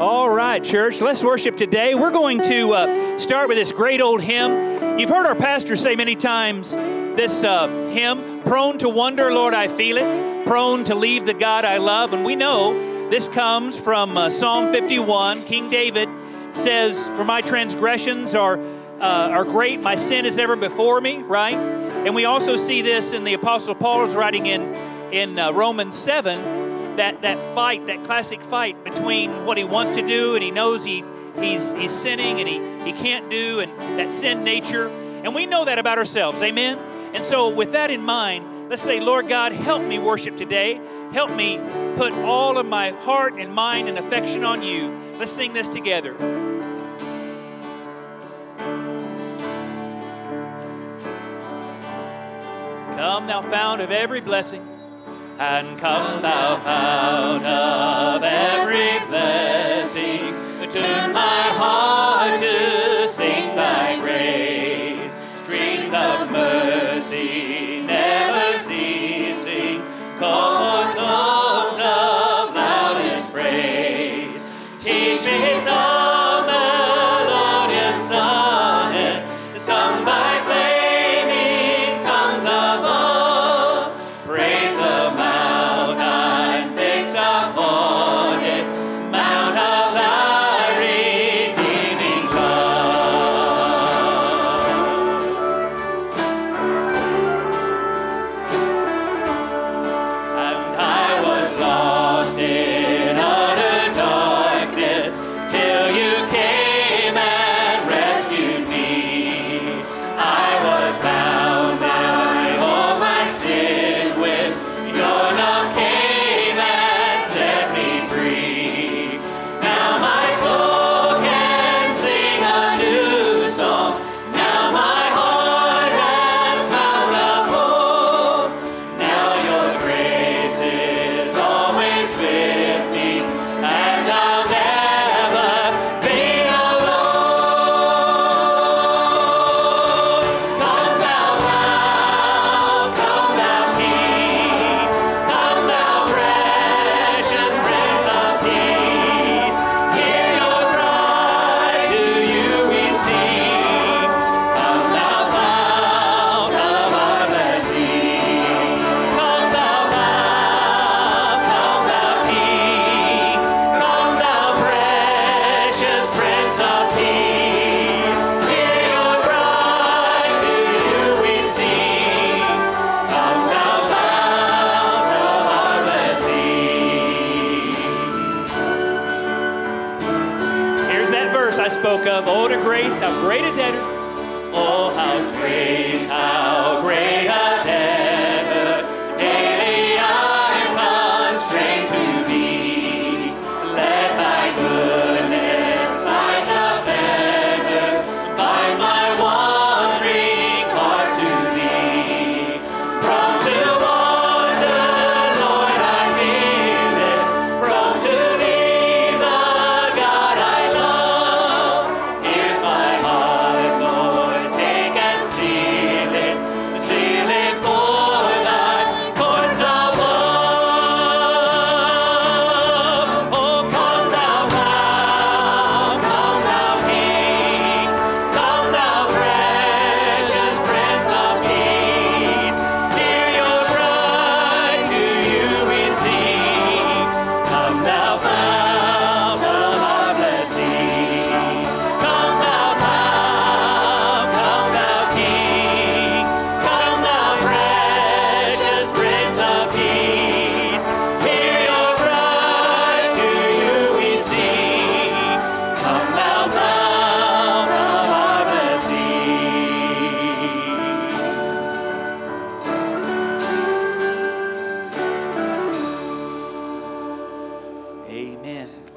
All right, church, let's worship today. We're going to uh, start with this great old hymn. You've heard our pastor say many times this uh, hymn, Prone to Wonder, Lord, I Feel It, Prone to Leave the God I Love. And we know this comes from uh, Psalm 51. King David says, For my transgressions are, uh, are great, my sin is ever before me, right? And we also see this in the Apostle Paul's writing in, in uh, Romans 7 that, that fight, that classic fight between what he wants to do and he knows he, he's, he's sinning and he, he can't do, and that sin nature. And we know that about ourselves, amen? And so, with that in mind, let's say, Lord God, help me worship today. Help me put all of my heart and mind and affection on you. Let's sing this together. Come, thou fount of every blessing and come thou fount of every blessing, turn my heart to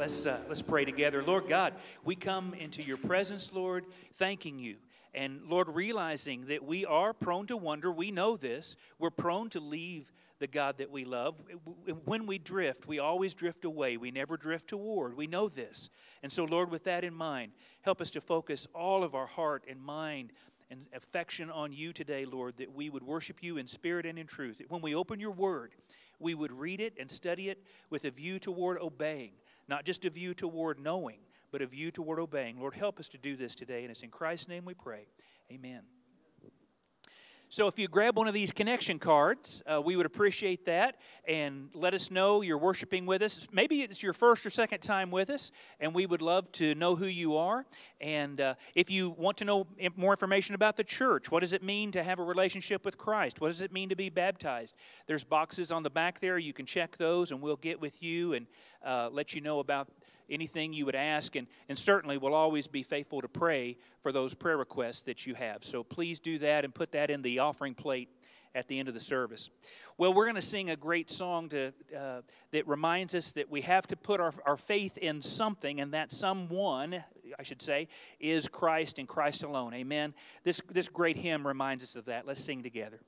Let's uh, let's pray together. Lord God, we come into your presence, Lord, thanking you. And Lord, realizing that we are prone to wonder, we know this. We're prone to leave the God that we love. When we drift, we always drift away. We never drift toward. We know this. And so, Lord, with that in mind, help us to focus all of our heart and mind and affection on you today, Lord, that we would worship you in spirit and in truth. That when we open your word, we would read it and study it with a view toward obeying, not just a view toward knowing, but a view toward obeying. Lord, help us to do this today, and it's in Christ's name we pray. Amen. So if you grab one of these connection cards, uh, we would appreciate that and let us know you're worshiping with us. Maybe it's your first or second time with us, and we would love to know who you are. And uh, if you want to know more information about the church, what does it mean to have a relationship with Christ? What does it mean to be baptized? There's boxes on the back there. You can check those, and we'll get with you and uh, let you know about anything you would ask, and, and certainly we'll always be faithful to pray for those prayer requests that you have. So please do that and put that in the offering plate at the end of the service. Well, we're going to sing a great song to, uh, that reminds us that we have to put our, our faith in something, and that someone, I should say, is Christ and Christ alone. Amen. This, this great hymn reminds us of that. Let's sing together.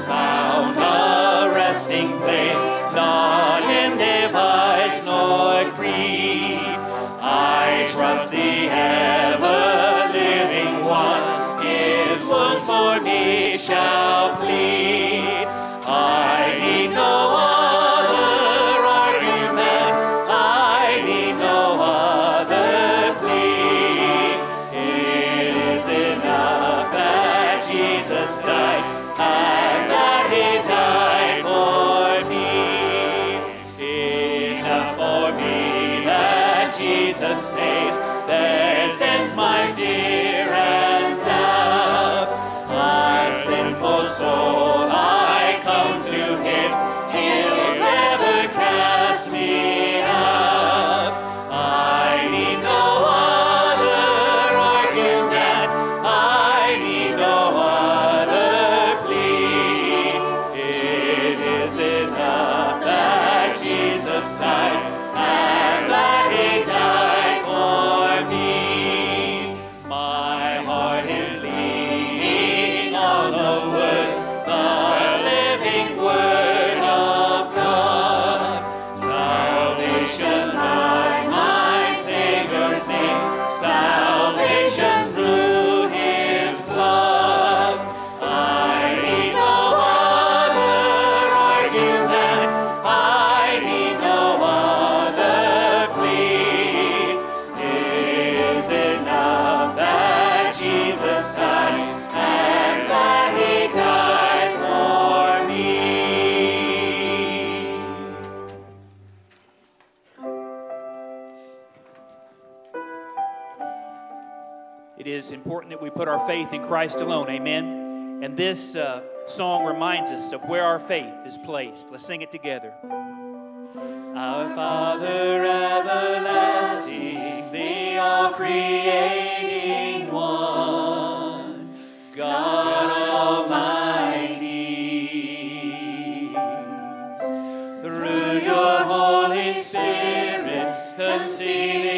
Has found a resting place, not in device nor creed. I trust the ever living one, his wounds for me shall plead. Jesus saves, there ends my fear put our faith in Christ alone. Amen. And this uh, song reminds us of where our faith is placed. Let's sing it together. Our Father everlasting, the all creating one, God Almighty. Through your Holy Spirit, conceiving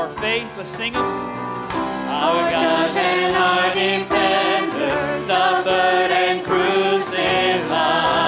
our faith. Let's sing them. Uh, our judge and our defender, suffered and crucified.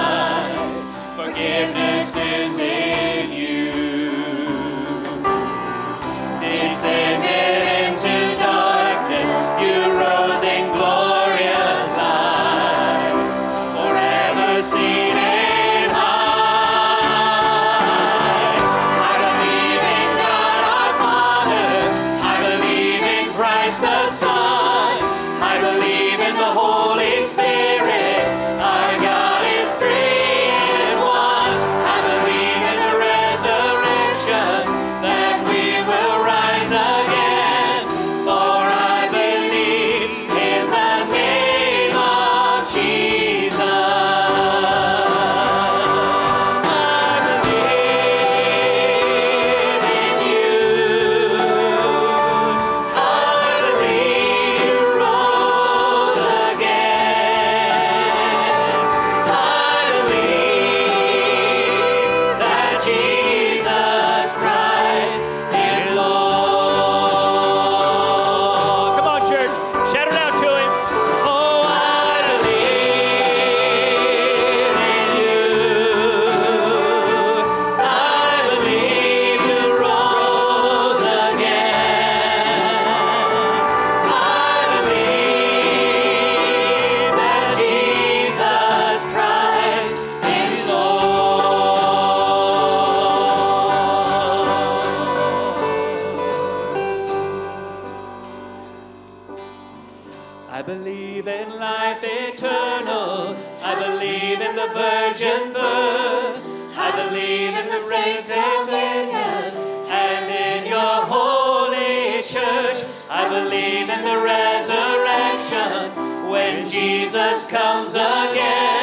And in your holy church, I believe in the resurrection when Jesus comes again.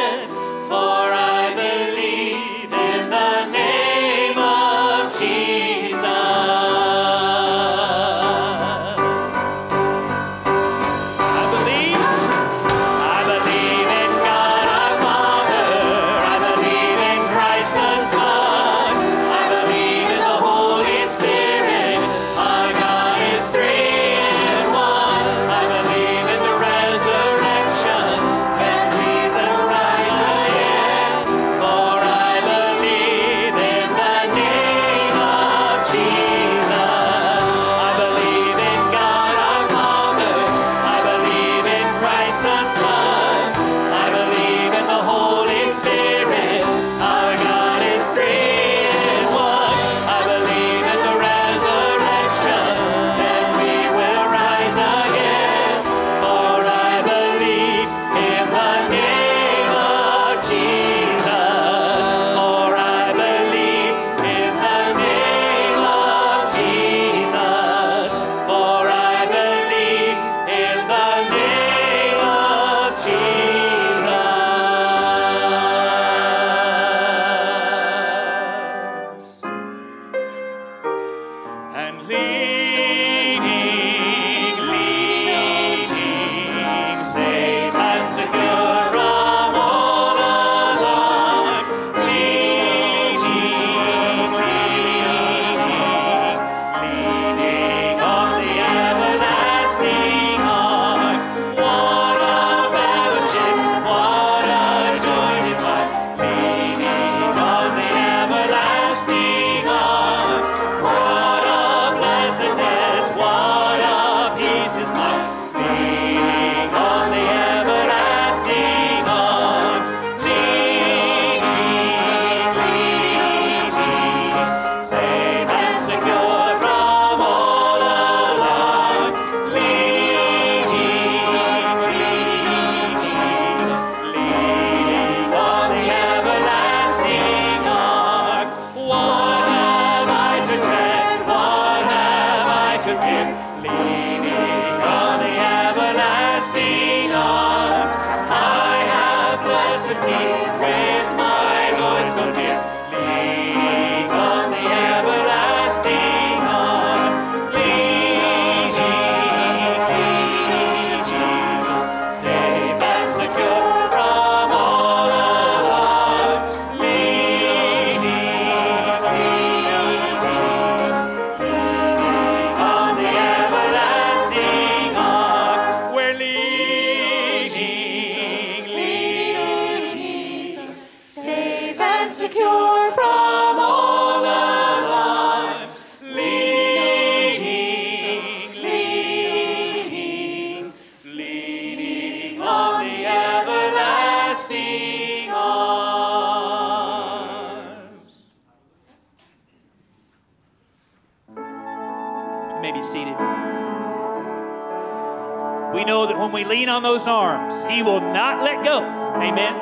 on those arms. He will not let go. Amen.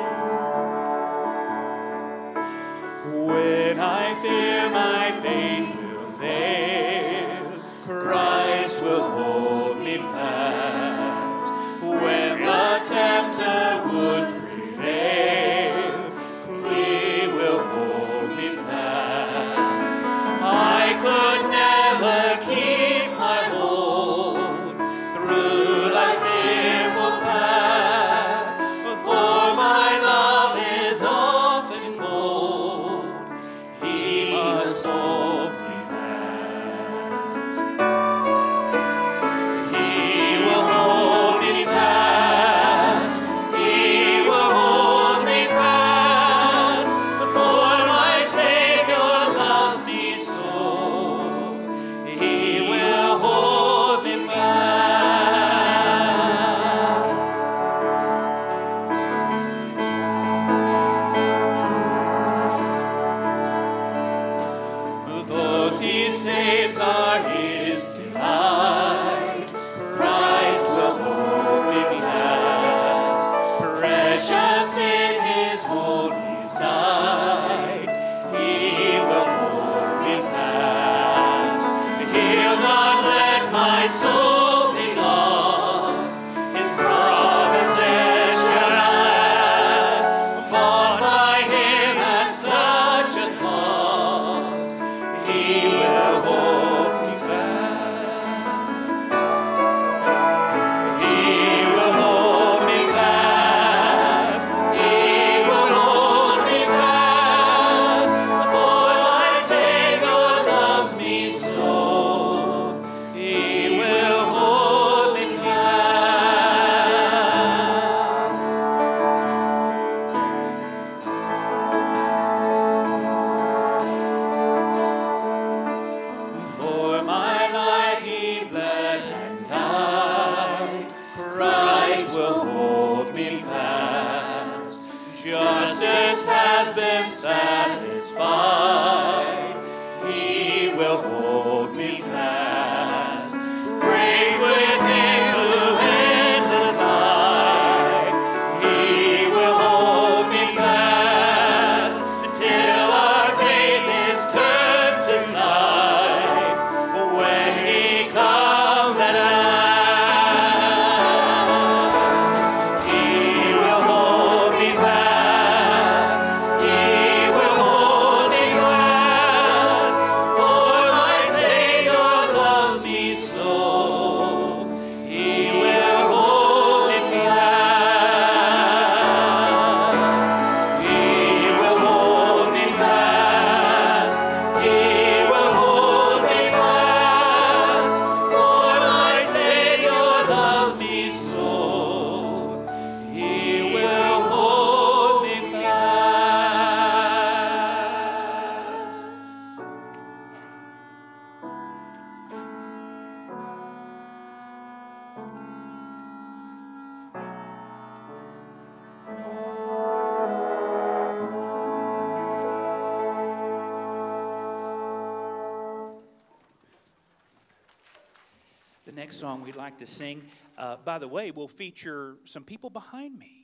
Next song we'd like to sing, uh, by the way, will feature some people behind me.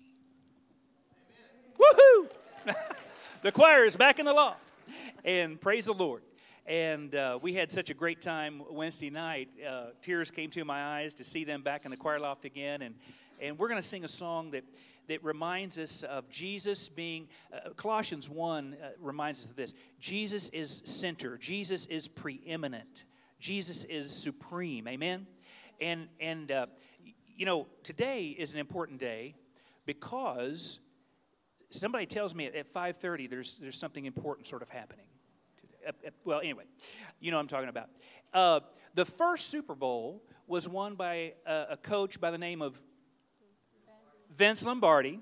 Woohoo! the choir is back in the loft. And praise the Lord. And uh, we had such a great time Wednesday night. Uh, tears came to my eyes to see them back in the choir loft again. And, and we're going to sing a song that, that reminds us of Jesus being, uh, Colossians 1 uh, reminds us of this Jesus is center, Jesus is preeminent, Jesus is supreme. Amen? And, and uh, you know, today is an important day because somebody tells me at 5.30 there's, there's something important sort of happening. Today. Well, anyway, you know I'm talking about. Uh, the first Super Bowl was won by a, a coach by the name of Vince Lombardi.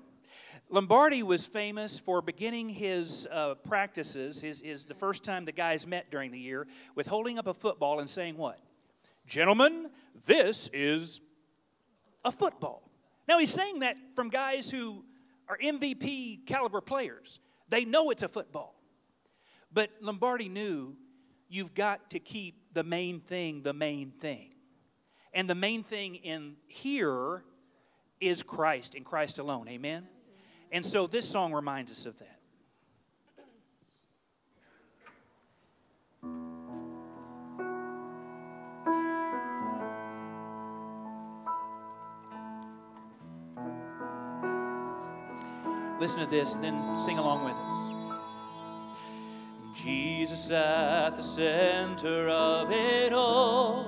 Lombardi was famous for beginning his uh, practices, his, his, the first time the guys met during the year, with holding up a football and saying what? Gentlemen, this is a football. Now, he's saying that from guys who are MVP caliber players. They know it's a football. But Lombardi knew you've got to keep the main thing the main thing. And the main thing in here is Christ and Christ alone. Amen? And so this song reminds us of that. Listen to this and then sing along with us. Jesus at the center of it all.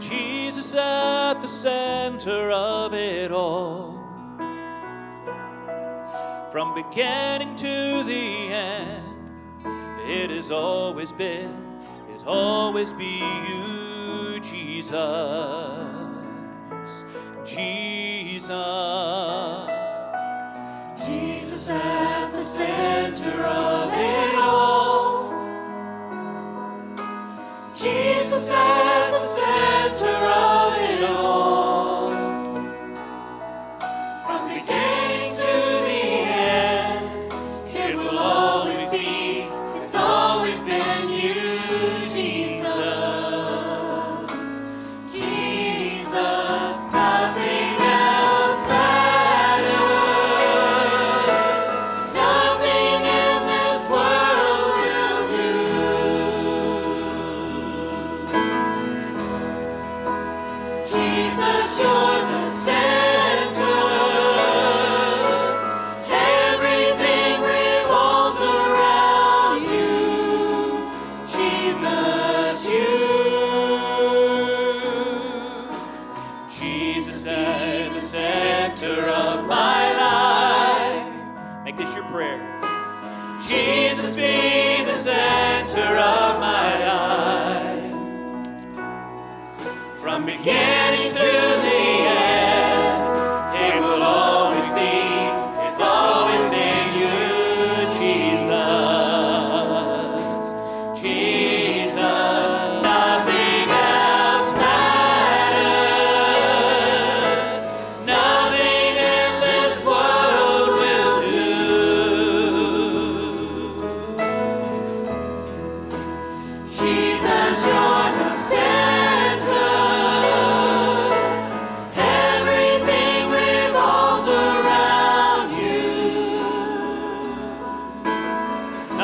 Jesus at the center of it all. From beginning to the end, it has always been, it always be you, Jesus. Jesus. Jesus at the center of it all. Jesus at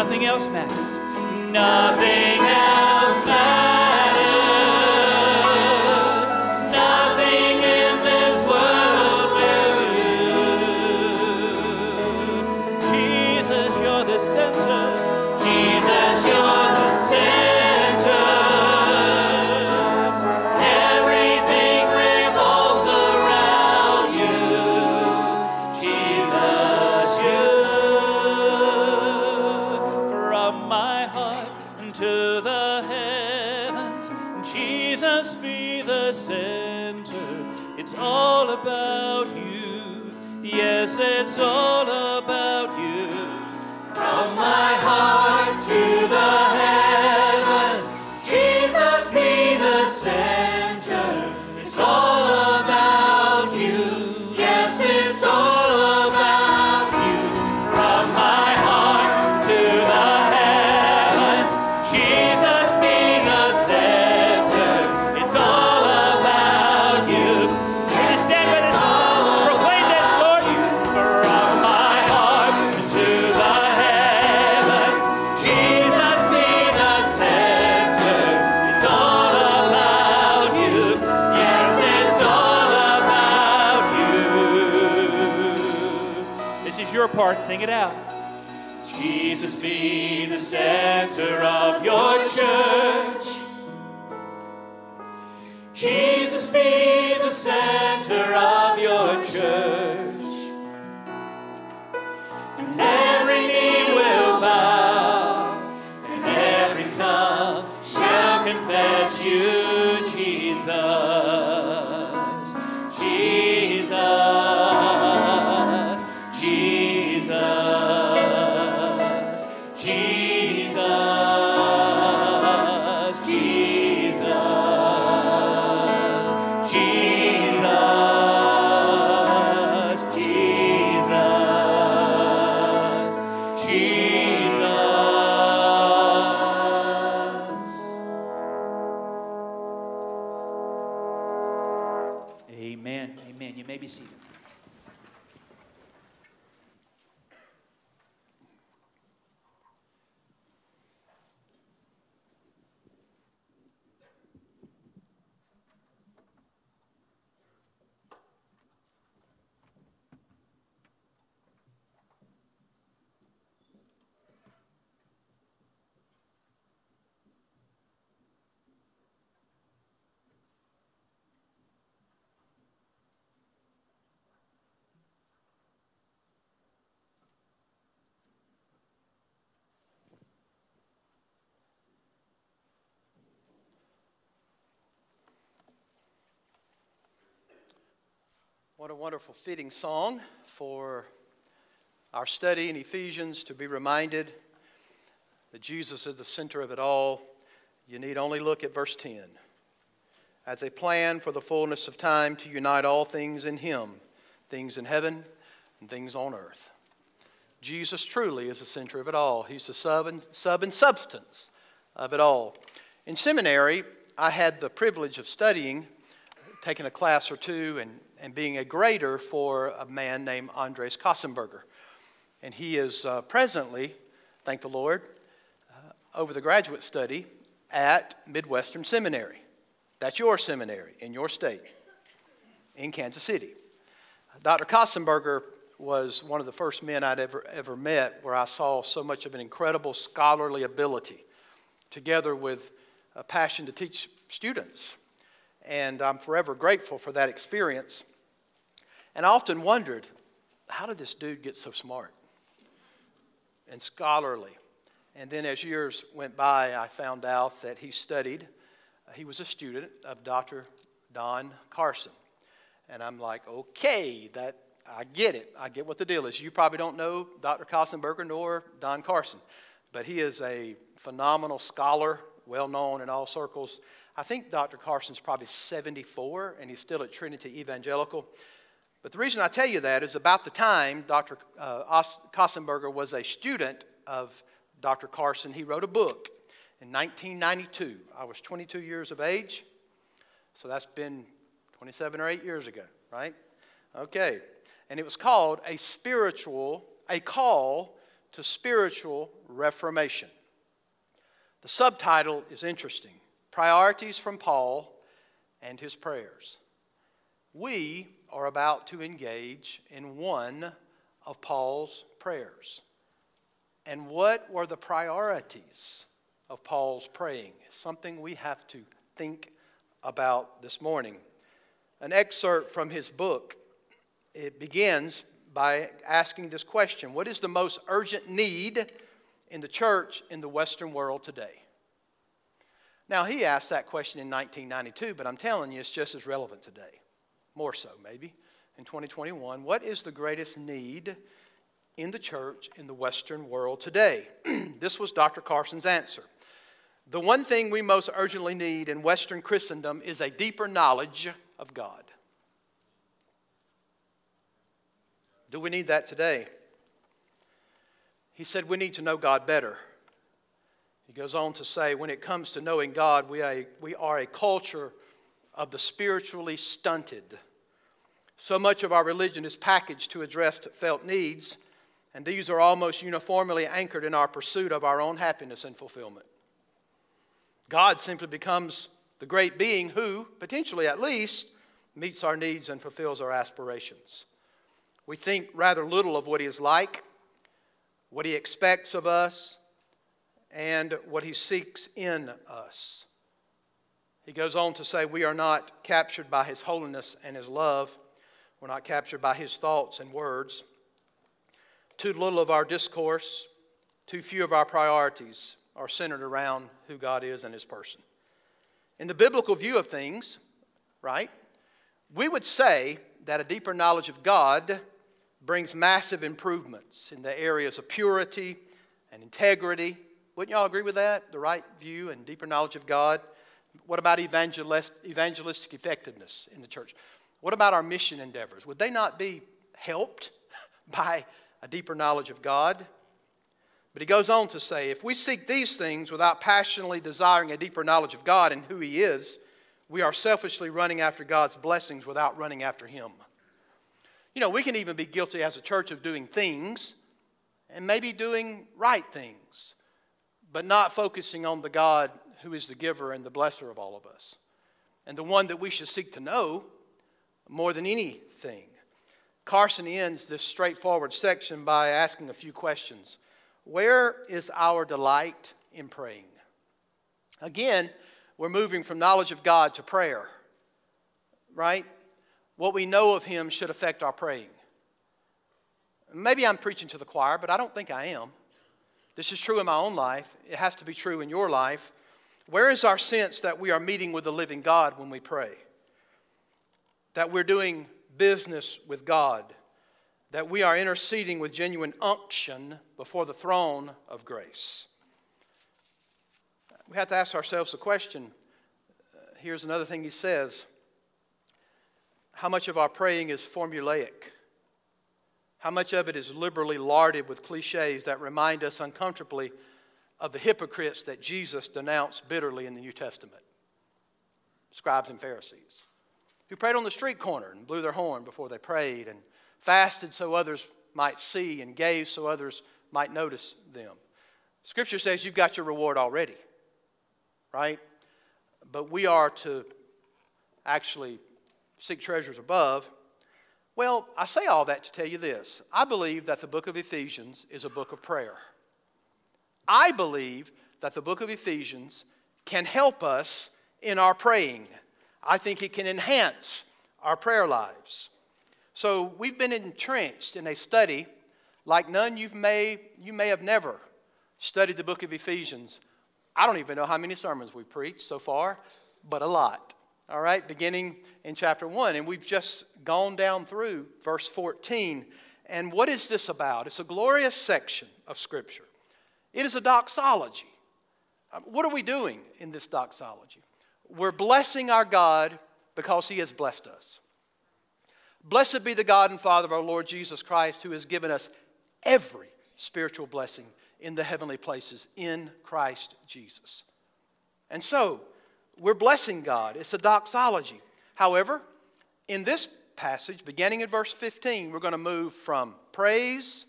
Nothing else matters. Nothing else matters. Your church. Jesus be the center of What a wonderful fitting song for our study in Ephesians to be reminded that Jesus is the center of it all. You need only look at verse 10. As a plan for the fullness of time to unite all things in Him, things in heaven and things on earth. Jesus truly is the center of it all. He's the sub and, sub and substance of it all. In seminary, I had the privilege of studying, taking a class or two, and, and being a grader for a man named Andreas Köstenberger. And he is uh, presently, thank the Lord, uh, over the graduate study at Midwestern Seminary. That's your seminary in your state, in Kansas City. Dr. Köstenberger was one of the first men I'd ever, ever met where I saw so much of an incredible scholarly ability together with a passion to teach students. And I'm forever grateful for that experience. And I often wondered, how did this dude get so smart and scholarly? And then as years went by, I found out that he studied, uh, he was a student of Dr. Don Carson. And I'm like, okay, that I get it. I get what the deal is. You probably don't know Dr. Köstenberger nor Don Carson, but he is a phenomenal scholar, well known in all circles. I think Dr. Carson's probably 74 and he's still at Trinity Evangelical. But the reason I tell you that is about the time Dr. Uh, Köstenberger was a student of Dr. Carson, he wrote a book in 1992. I was 22 years of age, so that's been 27 or 8 years ago, right? Okay. And it was called A Spiritual, A Call to Spiritual Reformation. The subtitle is interesting Priorities from Paul and His Prayers. We are about to engage in one of Paul's prayers. And what were the priorities of Paul's praying? Something we have to think about this morning. An excerpt from his book. It begins by asking this question What is the most urgent need in the church in the Western world today? Now, he asked that question in 1992, but I'm telling you, it's just as relevant today more so maybe, in 2021. What is the greatest need in the church in the Western world today? this was Dr. Carson's answer. The one thing we most urgently need in Western Christendom is a deeper knowledge of God. Do we need that today? He said we need to know God better. He goes on to say, when it comes to knowing God, we are a, we are a culture of the spiritually stunted. So much of our religion is packaged to address felt needs, and these are almost uniformly anchored in our pursuit of our own happiness and fulfillment. God simply becomes the great being who, potentially at least, meets our needs and fulfills our aspirations. We think rather little of what He is like, what He expects of us, and what He seeks in us. He goes on to say, We are not captured by His holiness and His love. We're not captured by His thoughts and words. Too little of our discourse, too few of our priorities are centered around who God is and His person. In the biblical view of things, right, we would say that a deeper knowledge of God brings massive improvements in the areas of purity and integrity. Wouldn't y'all agree with that? The right view and deeper knowledge of God? What about evangelist, evangelistic effectiveness in the church? What about our mission endeavors? Would they not be helped by a deeper knowledge of God? But he goes on to say if we seek these things without passionately desiring a deeper knowledge of God and who He is, we are selfishly running after God's blessings without running after Him. You know, we can even be guilty as a church of doing things and maybe doing right things, but not focusing on the God who is the giver and the blesser of all of us, and the one that we should seek to know more than anything. Carson ends this straightforward section by asking a few questions. Where is our delight in praying? Again, we're moving from knowledge of God to prayer, right? What we know of Him should affect our praying. Maybe I'm preaching to the choir, but I don't think I am. This is true in my own life. It has to be true in your life. Where is our sense that we are meeting with the living God when we pray? That we're doing business with God? That we are interceding with genuine unction before the throne of grace? We have to ask ourselves the question. Here's another thing he says How much of our praying is formulaic? How much of it is liberally larded with cliches that remind us uncomfortably of the hypocrites that Jesus denounced bitterly in the New Testament scribes and Pharisees, who prayed on the street corner and blew their horn before they prayed and fasted so others might see and gave so others might notice them. Scripture says you've got your reward already, right? But we are to actually seek treasures above. Well, I say all that to tell you this. I believe that the book of Ephesians is a book of prayer. I believe that the book of Ephesians can help us in our praying. I think it can enhance our prayer lives. So we've been entrenched in a study like none you've may, you may have never studied the book of Ephesians. I don't even know how many sermons we've preached so far, but a lot. All right, beginning in chapter 1. And we've just gone down through verse 14. And what is this about? It's a glorious section of Scripture. It is a doxology. Um, what are we doing in this doxology? We're blessing our God because He has blessed us. Blessed be the God and Father of our Lord Jesus Christ, who has given us every spiritual blessing in the heavenly places in Christ Jesus. And so, we're blessing God. It's a doxology. However, in this passage, beginning in verse 15, we're going to move from praise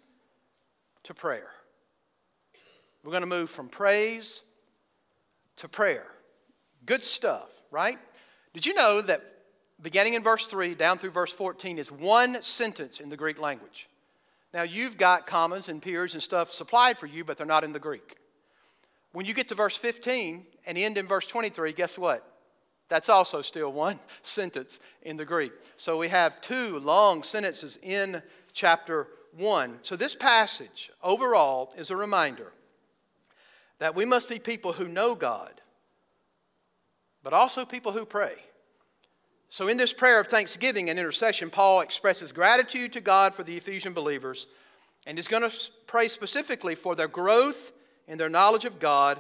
to prayer. We're going to move from praise to prayer. Good stuff, right? Did you know that beginning in verse 3 down through verse 14 is one sentence in the Greek language? Now, you've got commas and periods and stuff supplied for you, but they're not in the Greek. When you get to verse 15 and end in verse 23, guess what? That's also still one sentence in the Greek. So we have two long sentences in chapter 1. So this passage overall is a reminder that we must be people who know God, but also people who pray. So, in this prayer of thanksgiving and intercession, Paul expresses gratitude to God for the Ephesian believers and is going to pray specifically for their growth in their knowledge of God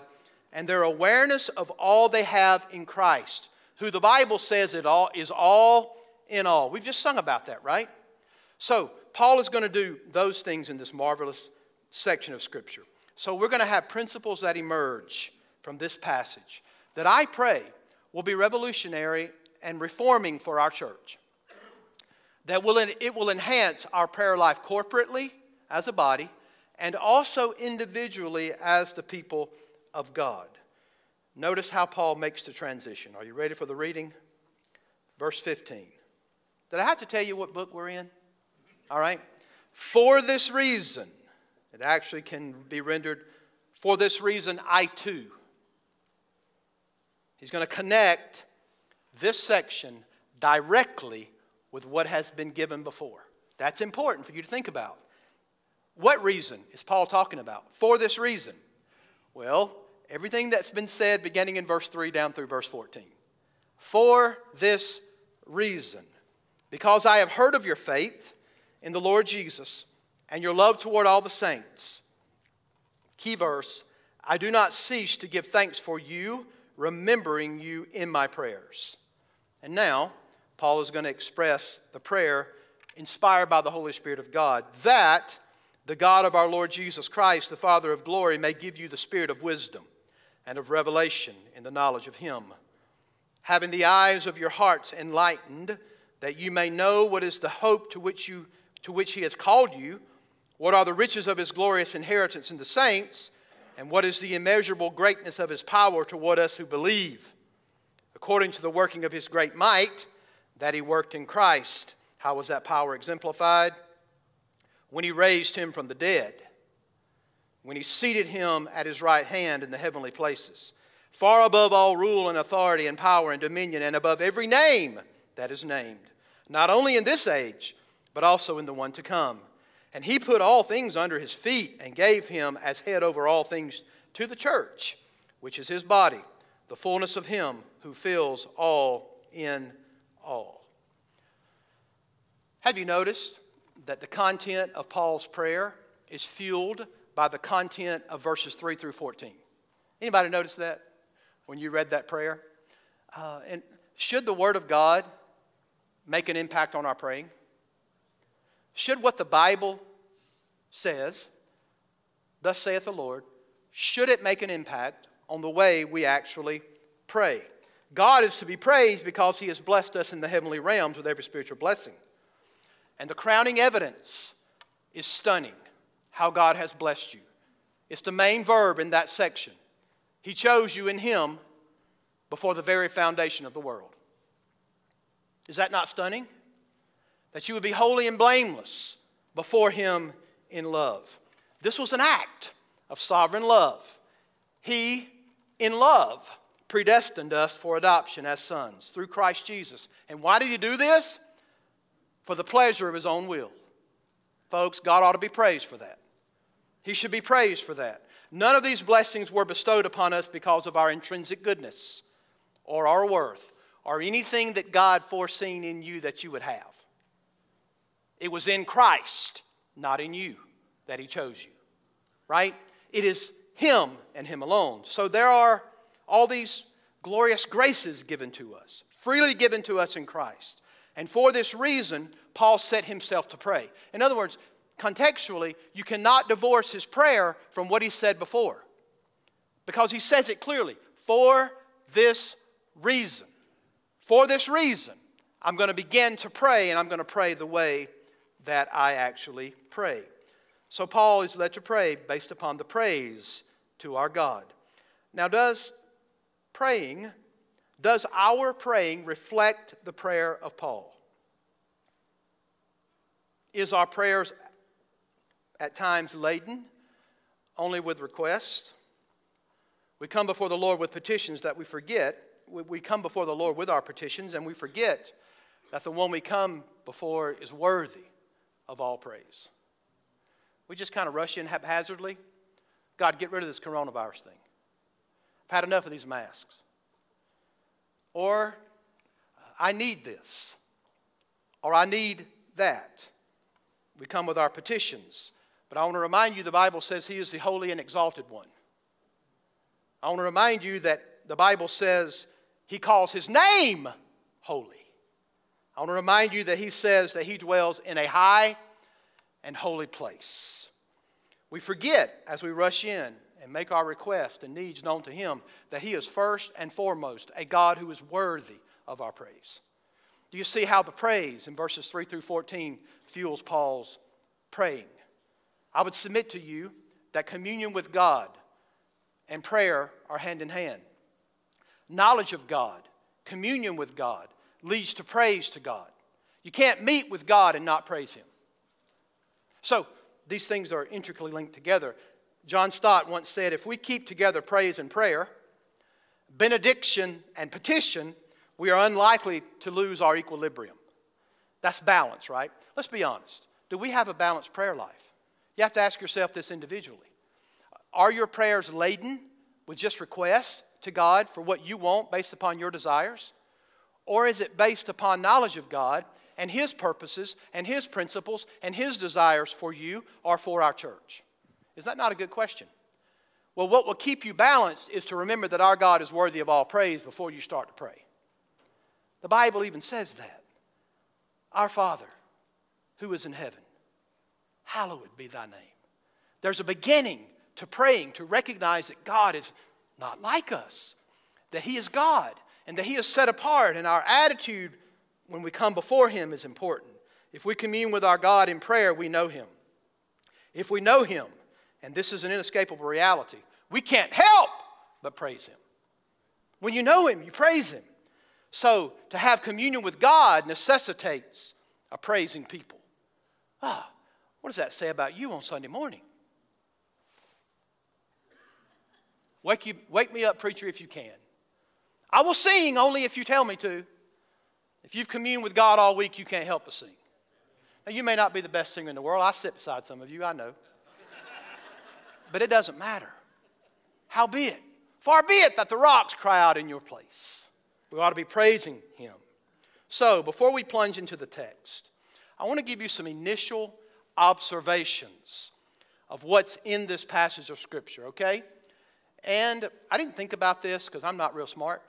and their awareness of all they have in Christ, who the Bible says it all is all in all. We've just sung about that, right? So, Paul is going to do those things in this marvelous section of Scripture. So, we're going to have principles that emerge from this passage that I pray will be revolutionary and reforming for our church. That will, it will enhance our prayer life corporately as a body and also individually as the people of God. Notice how Paul makes the transition. Are you ready for the reading? Verse 15. Did I have to tell you what book we're in? All right. For this reason, it actually can be rendered, for this reason, I too. He's going to connect this section directly with what has been given before. That's important for you to think about. What reason is Paul talking about? For this reason. Well, everything that's been said beginning in verse 3 down through verse 14. For this reason. Because I have heard of your faith in the Lord Jesus and your love toward all the saints. Key verse I do not cease to give thanks for you, remembering you in my prayers. And now, Paul is going to express the prayer inspired by the Holy Spirit of God that the God of our Lord Jesus Christ, the Father of glory, may give you the spirit of wisdom and of revelation in the knowledge of Him, having the eyes of your hearts enlightened, that you may know what is the hope to which, you, to which He has called you, what are the riches of His glorious inheritance in the saints, and what is the immeasurable greatness of His power toward us who believe according to the working of his great might that he worked in Christ. How was that power exemplified? When he raised him from the dead, when he seated him at his right hand in the heavenly places, far above all rule and authority and power and dominion, and above every name that is named, not only in this age, but also in the one to come. And he put all things under his feet and gave him as head over all things to the church, which is his body the fullness of Him who fills all in all. Have you noticed that the content of Paul's prayer is fueled by the content of verses 3 through 14? Anybody notice that when you read that prayer? Uh, and should the Word of God make an impact on our praying? Should what the Bible says, thus saith the Lord, should it make an impact on the way we actually pray. God is to be praised because He has blessed us in the heavenly realms with every spiritual blessing. And the crowning evidence is stunning how God has blessed you. It's the main verb in that section. He chose you in Him before the very foundation of the world. Is that not stunning? That you would be holy and blameless before Him in love. This was an act of sovereign love He, in love, predestined us for adoption as sons through Christ Jesus. And why did He do this? For the pleasure of His own will. Folks, God ought to be praised for that. He should be praised for that. None of these blessings were bestowed upon us because of our intrinsic goodness or our worth or anything that God foreseen in you that you would have. It was in Christ, not in you, that He chose you. Right? It is Him and Him alone. So there are all these glorious graces given to us, freely given to us in Christ. And for this reason, Paul set himself to pray. In other words, contextually, you cannot divorce his prayer from what he said before. Because he says it clearly for this reason. For this reason, I'm going to begin to pray, and I'm going to pray the way that I actually pray. So, Paul is led to pray based upon the praise to our God. Now, does praying, does our praying reflect the prayer of Paul? Is our prayers at times laden only with requests? We come before the Lord with petitions that we forget. We come before the Lord with our petitions and we forget that the one we come before is worthy of all praise. We just kind of rush in haphazardly. God, get rid of this coronavirus thing. I've had enough of these masks. Or, I need this. Or, I need that. We come with our petitions. But I want to remind you the Bible says He is the holy and exalted one. I want to remind you that the Bible says He calls His name holy. I want to remind you that He says that He dwells in a high and holy place. We forget as we rush in and make our requests and needs known to Him that He is first and foremost a God who is worthy of our praise. Do you see how the praise in verses 3 through 14 fuels Paul's praying? I would submit to you that communion with God and prayer are hand in hand. Knowledge of God, communion with God, leads to praise to God. You can't meet with God and not praise Him. So, these things are intricately linked together. John Stott once said if we keep together praise and prayer, benediction and petition, we are unlikely to lose our equilibrium. That's balance, right? Let's be honest. Do we have a balanced prayer life? You have to ask yourself this individually. Are your prayers laden with just requests to God for what you want based upon your desires? Or is it based upon knowledge of God and His purposes and His principles and His desires for you or for our church? Is that not a good question? Well, what will keep you balanced is to remember that our God is worthy of all praise before you start to pray. The Bible even says that. Our Father, who is in heaven, hallowed be thy name. There's a beginning to praying to recognize that God is not like us, that He is God, and that He is set apart, and our attitude when we come before Him is important. If we commune with our God in prayer, we know Him. If we know Him, and this is an inescapable reality. We can't help but praise Him. When you know Him, you praise Him. So, to have communion with God necessitates a praising people. Ah, what does that say about you on Sunday morning? Wake, you, wake me up, preacher, if you can. I will sing only if you tell me to. If you've communed with God all week, you can't help but sing. Now, you may not be the best singer in the world. I sit beside some of you, I know but it doesn't matter. Howbeit, far be it that the rocks cry out in your place. We ought to be praising him. So, before we plunge into the text, I want to give you some initial observations of what's in this passage of Scripture, okay? And I didn't think about this because I'm not real smart.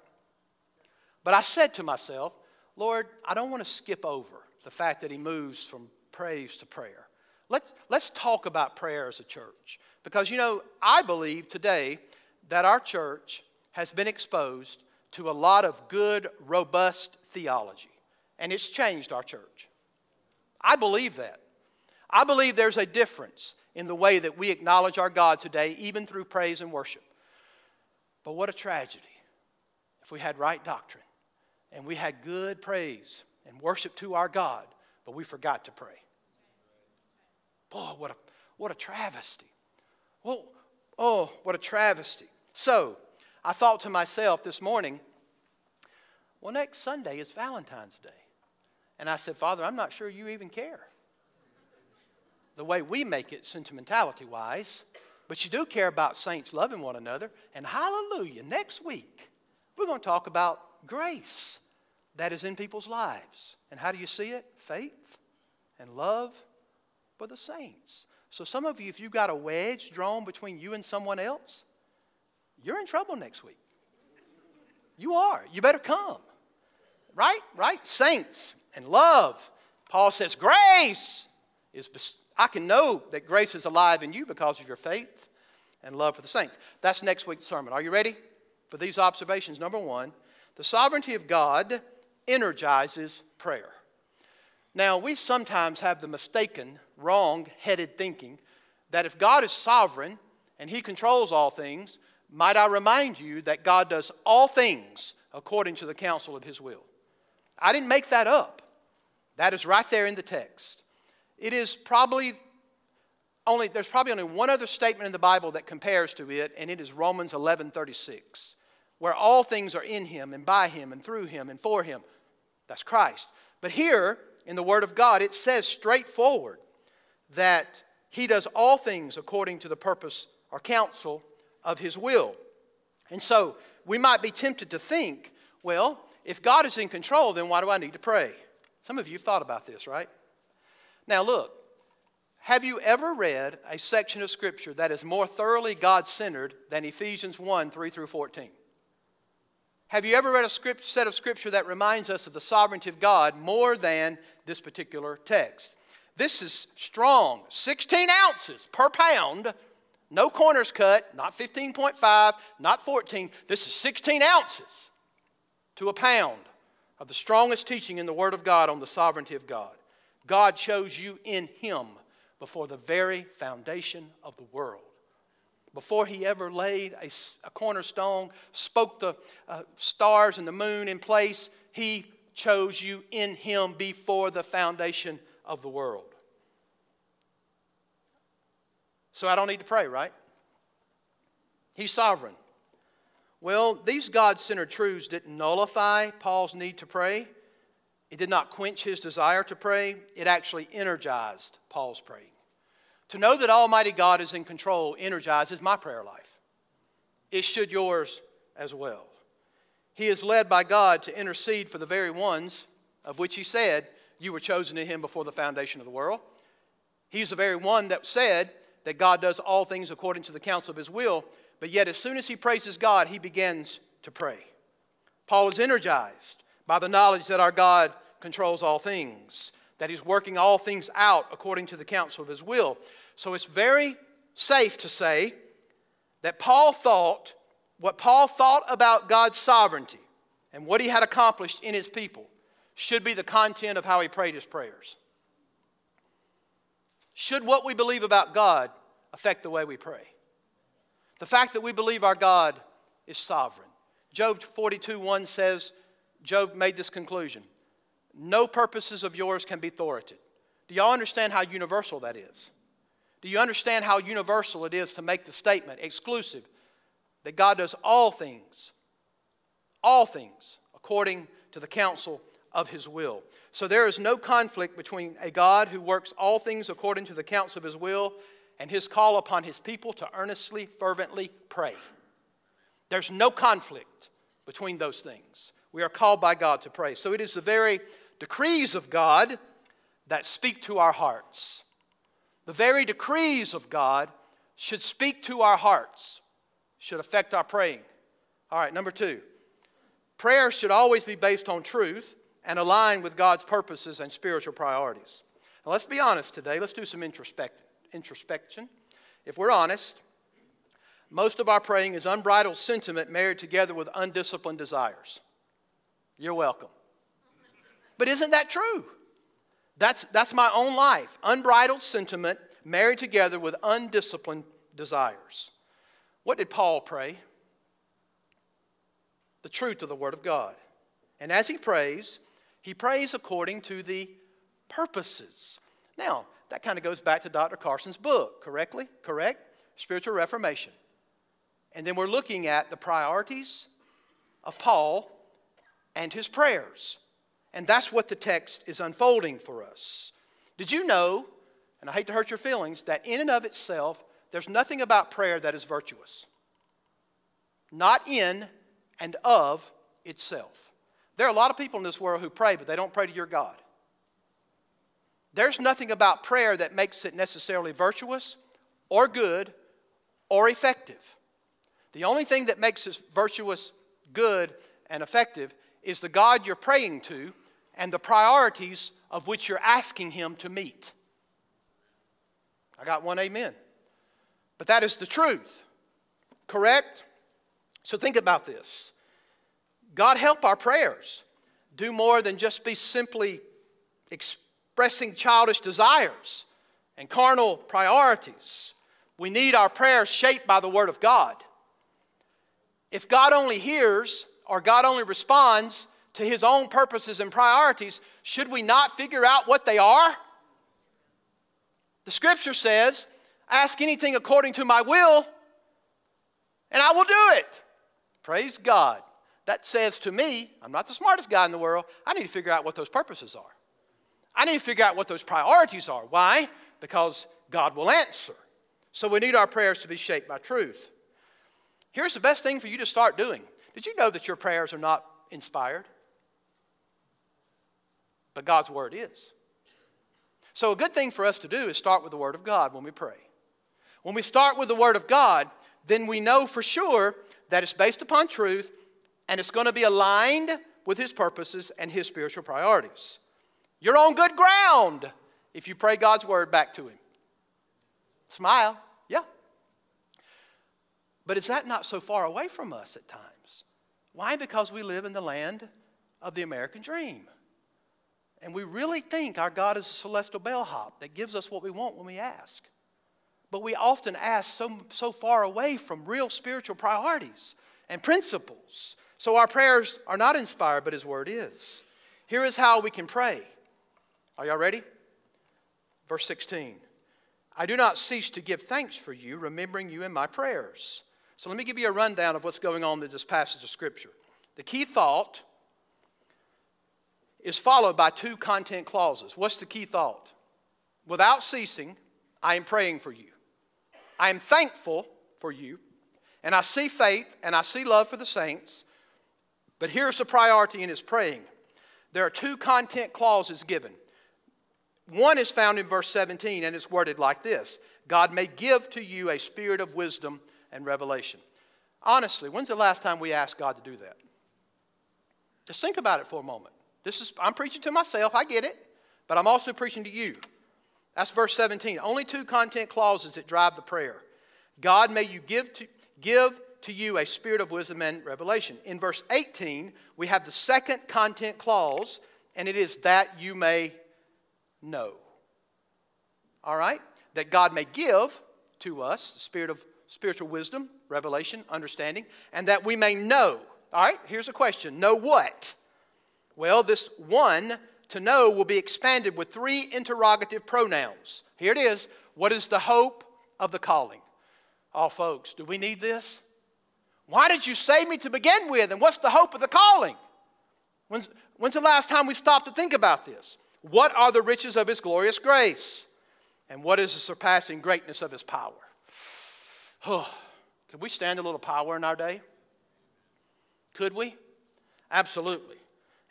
But I said to myself, Lord, I don't want to skip over the fact that He moves from praise to prayer. Let's, let's talk about prayer as a church. Because, you know, I believe today that our church has been exposed to a lot of good, robust theology, and it's changed our church. I believe that. I believe there's a difference in the way that we acknowledge our God today, even through praise and worship. But what a tragedy if we had right doctrine and we had good praise and worship to our God, but we forgot to pray. Boy, what a, what a travesty. Well, oh, what a travesty. So, I thought to myself this morning, well, next Sunday is Valentine's Day. And I said, Father, I'm not sure you even care. The way we make it sentimentality wise, but you do care about saints loving one another. And hallelujah, next week, we're going to talk about grace that is in people's lives. And how do you see it? Faith and love for the saints. So, some of you, if you've got a wedge drawn between you and someone else, you're in trouble next week. You are. You better come. Right? Right? Saints and love. Paul says, Grace is, I can know that grace is alive in you because of your faith and love for the saints. That's next week's sermon. Are you ready for these observations? Number one, the sovereignty of God energizes prayer. Now, we sometimes have the mistaken, wrong headed thinking that if God is sovereign and He controls all things, might I remind you that God does all things according to the counsel of His will. I didn't make that up. That is right there in the text. It is probably only, there's probably only one other statement in the Bible that compares to it, and it is Romans 11 36, where all things are in Him and by Him and through Him and for Him. That's Christ. But here in the Word of God, it says straightforward that He does all things according to the purpose or counsel of His will. And so we might be tempted to think, well, if God is in control, then why do I need to pray? Some of you have thought about this, right? Now, look, have you ever read a section of Scripture that is more thoroughly God centered than Ephesians 1 3 through 14? Have you ever read a script, set of Scripture that reminds us of the sovereignty of God more than this particular text? This is strong, 16 ounces per pound, no corners cut, not 15.5, not 14. This is 16 ounces to a pound of the strongest teaching in the Word of God on the sovereignty of God. God chose you in Him before the very foundation of the world. Before He ever laid a, a cornerstone, spoke the uh, stars and the moon in place, He chose you in Him before the foundation of the world. So I don't need to pray, right? He's sovereign. Well, these God centered truths didn't nullify Paul's need to pray. It did not quench his desire to pray. It actually energized Paul's praying. To know that Almighty God is in control energizes my prayer life. It should yours as well. He is led by God to intercede for the very ones of which He said, You were chosen in Him before the foundation of the world. He's the very one that said that God does all things according to the counsel of His will. But yet, as soon as he praises God, he begins to pray. Paul is energized by the knowledge that our God controls all things, that he's working all things out according to the counsel of his will. So it's very safe to say that Paul thought what Paul thought about God's sovereignty and what he had accomplished in his people should be the content of how he prayed his prayers. Should what we believe about God affect the way we pray? The fact that we believe our God is sovereign. Job 42 1 says, Job made this conclusion No purposes of yours can be thwarted. Do y'all understand how universal that is? Do you understand how universal it is to make the statement exclusive that God does all things, all things, according to the counsel of his will? So there is no conflict between a God who works all things according to the counsel of his will and his call upon his people to earnestly, fervently pray. There's no conflict between those things. We are called by God to pray. So it is the very decrees of God that speak to our hearts. The very decrees of God should speak to our hearts, should affect our praying. All right, number two. Prayer should always be based on truth and aligned with God's purposes and spiritual priorities. Now, let's be honest today. Let's do some introspection introspection, if we're honest, most of our praying is unbridled sentiment married together with undisciplined desires. You're welcome. But isn't that true? That's, that's my own life. Unbridled sentiment married together with undisciplined desires. What did Paul pray? The truth of the Word of God. And as he prays, he prays according to the purposes. Now, that kind of goes back to Dr. Carson's book, correctly? Correct? Spiritual Reformation. And then we're looking at the priorities of Paul and his prayers. And that's what the text is unfolding for us. Did you know, and I hate to hurt your feelings, that in and of itself, there's nothing about prayer that is virtuous? Not in and of itself. There are a lot of people in this world who pray, but they don't pray to your God. There's nothing about prayer that makes it necessarily virtuous or good or effective. The only thing that makes it virtuous, good, and effective is the God you're praying to and the priorities of which you're asking Him to meet. I got one amen. But that is the truth. Correct? So think about this. God help our prayers do more than just be simply expressing childish desires and carnal priorities. We need our prayers shaped by the Word of God. If God only hears or God only responds to His own purposes and priorities, should we not figure out what they are? The Scripture says, Ask anything according to my will, and I will do it. Praise God. That says to me, I'm not the smartest guy in the world. I need to figure out what those purposes are. I need to figure out what those priorities are. Why? Because God will answer. So we need our prayers to be shaped by truth. Here's the best thing for you to start doing. Did you know that your prayers are not inspired? But God's Word is. So, a good thing for us to do is start with the Word of God when we pray. When we start with the Word of God, then we know for sure that it's based upon truth and it's going to be aligned with His purposes and His spiritual priorities. You're on good ground if you pray God's word back to Him. Smile, yeah. But is that not so far away from us at times? Why? Because we live in the land of the American dream. And we really think our God is a celestial bellhop that gives us what we want when we ask. But we often ask so, so far away from real spiritual priorities and principles. So our prayers are not inspired, but His Word is. Here is how we can pray. Are y'all ready? Verse 16. I do not cease to give thanks for you, remembering you in my prayers. So let me give you a rundown of what's going on in this passage of Scripture. The key thought is followed by two content clauses. What's the key thought? Without ceasing, I am praying for you. I am thankful for you, and I see faith and I see love for the saints. But here's the priority in his praying there are two content clauses given. One is found in verse 17, and it's worded like this God may give to you a spirit of wisdom and revelation. Honestly, when's the last time we asked God to do that? Just think about it for a moment. This is, I'm preaching to myself, I get it, but I'm also preaching to you. That's verse 17. Only two content clauses that drive the prayer. God may you give to, give to you a spirit of wisdom and revelation. In verse 18, we have the second content clause, and it is that you may know. All right? That God may give to us the spirit of spiritual wisdom, revelation, understanding, and that we may know. All right? Here's a question Know what? Well, this one to know will be expanded with three interrogative pronouns. Here it is. What is the hope of the calling? Oh, folks, do we need this? Why did you save me to begin with? And what's the hope of the calling? When's, when's the last time we stopped to think about this? What are the riches of his glorious grace? And what is the surpassing greatness of his power? Oh, could we stand a little power in our day? Could we? Absolutely.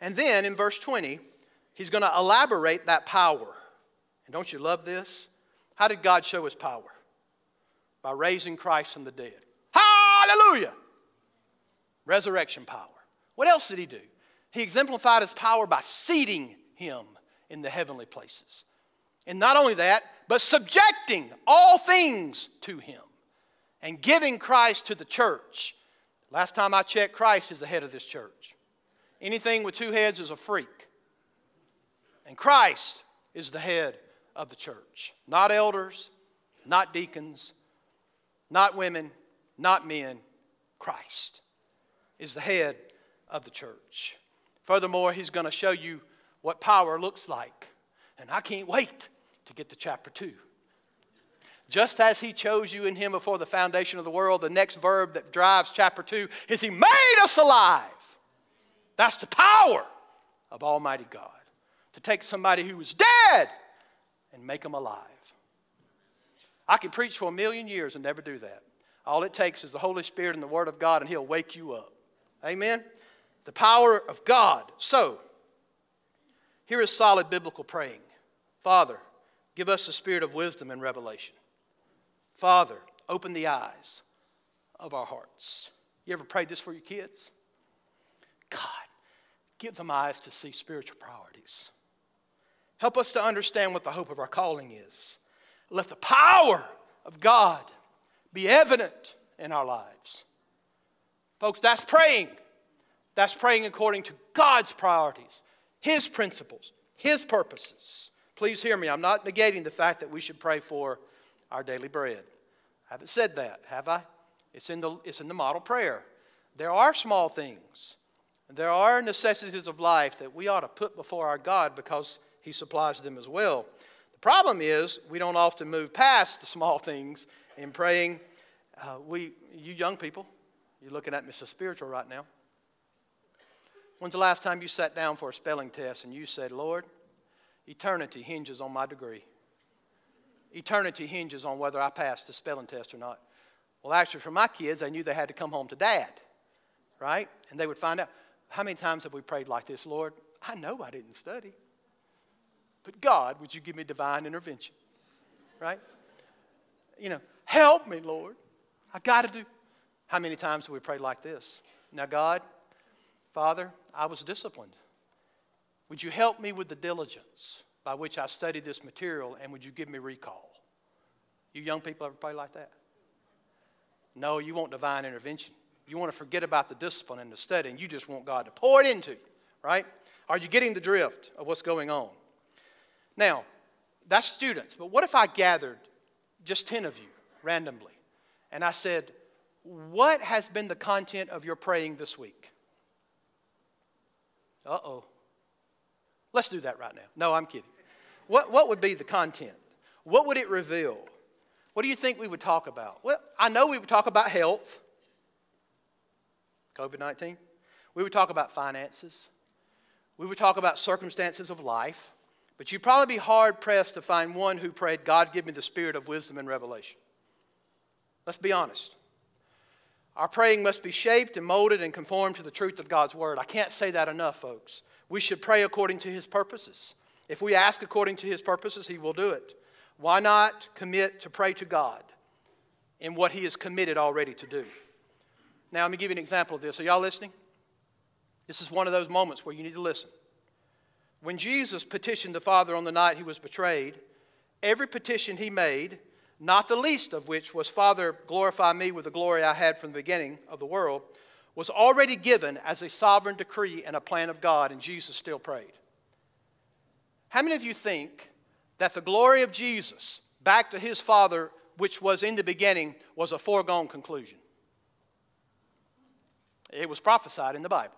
And then in verse 20, he's going to elaborate that power. And don't you love this? How did God show his power? By raising Christ from the dead. Hallelujah! Resurrection power. What else did he do? He exemplified his power by seating him in the heavenly places. And not only that, but subjecting all things to him and giving Christ to the church. Last time I checked, Christ is the head of this church. Anything with two heads is a freak. And Christ is the head of the church. Not elders, not deacons, not women, not men. Christ is the head of the church. Furthermore, he's going to show you what power looks like. And I can't wait to get to chapter 2. Just as He chose you in Him before the foundation of the world, the next verb that drives chapter 2 is He made us alive. That's the power of Almighty God to take somebody who was dead and make them alive. I can preach for a million years and never do that. All it takes is the Holy Spirit and the Word of God, and He'll wake you up. Amen? The power of God. So, here is solid biblical praying Father, give us the spirit of wisdom and revelation. Father, open the eyes of our hearts. You ever prayed this for your kids? God, give them eyes to see spiritual priorities. Help us to understand what the hope of our calling is. Let the power of God be evident in our lives. Folks, that's praying. That's praying according to God's priorities, His principles, His purposes. Please hear me. I'm not negating the fact that we should pray for our daily bread. I haven't said that, have I? It's in the, it's in the model prayer. There are small things, there are necessities of life that we ought to put before our God because He supplies them as well. The problem is we don't often move past the small things in praying. Uh, we, you young people, you're looking at me so spiritual right now. When's the last time you sat down for a spelling test and you said, Lord, eternity hinges on my degree? Eternity hinges on whether I pass the spelling test or not. Well, actually, for my kids, they knew they had to come home to dad, right? And they would find out. How many times have we prayed like this, Lord? I know I didn't study, but God, would you give me divine intervention, right? You know, help me, Lord. I got to do. How many times have we prayed like this? Now, God, Father, I was disciplined. Would you help me with the diligence by which I study this material and would you give me recall? You young people ever pray like that? No, you want divine intervention. You want to forget about the discipline and the study and you just want God to pour it into you, right? Are you getting the drift of what's going on? Now, that's students, but what if I gathered just 10 of you randomly and I said, What has been the content of your praying this week? Uh oh. Let's do that right now. No, I'm kidding. What, what would be the content? What would it reveal? What do you think we would talk about? Well, I know we would talk about health, COVID 19. We would talk about finances. We would talk about circumstances of life. But you'd probably be hard pressed to find one who prayed, God, give me the spirit of wisdom and revelation. Let's be honest. Our praying must be shaped and molded and conformed to the truth of God's Word. I can't say that enough, folks. We should pray according to His purposes. If we ask according to His purposes, He will do it. Why not commit to pray to God in what He has committed already to do? Now, let me give you an example of this. Are y'all listening? This is one of those moments where you need to listen. When Jesus petitioned the Father on the night he was betrayed, every petition he made not the least of which was, Father, glorify me with the glory I had from the beginning of the world, was already given as a sovereign decree and a plan of God, and Jesus still prayed. How many of you think that the glory of Jesus back to his Father, which was in the beginning, was a foregone conclusion? It was prophesied in the Bible.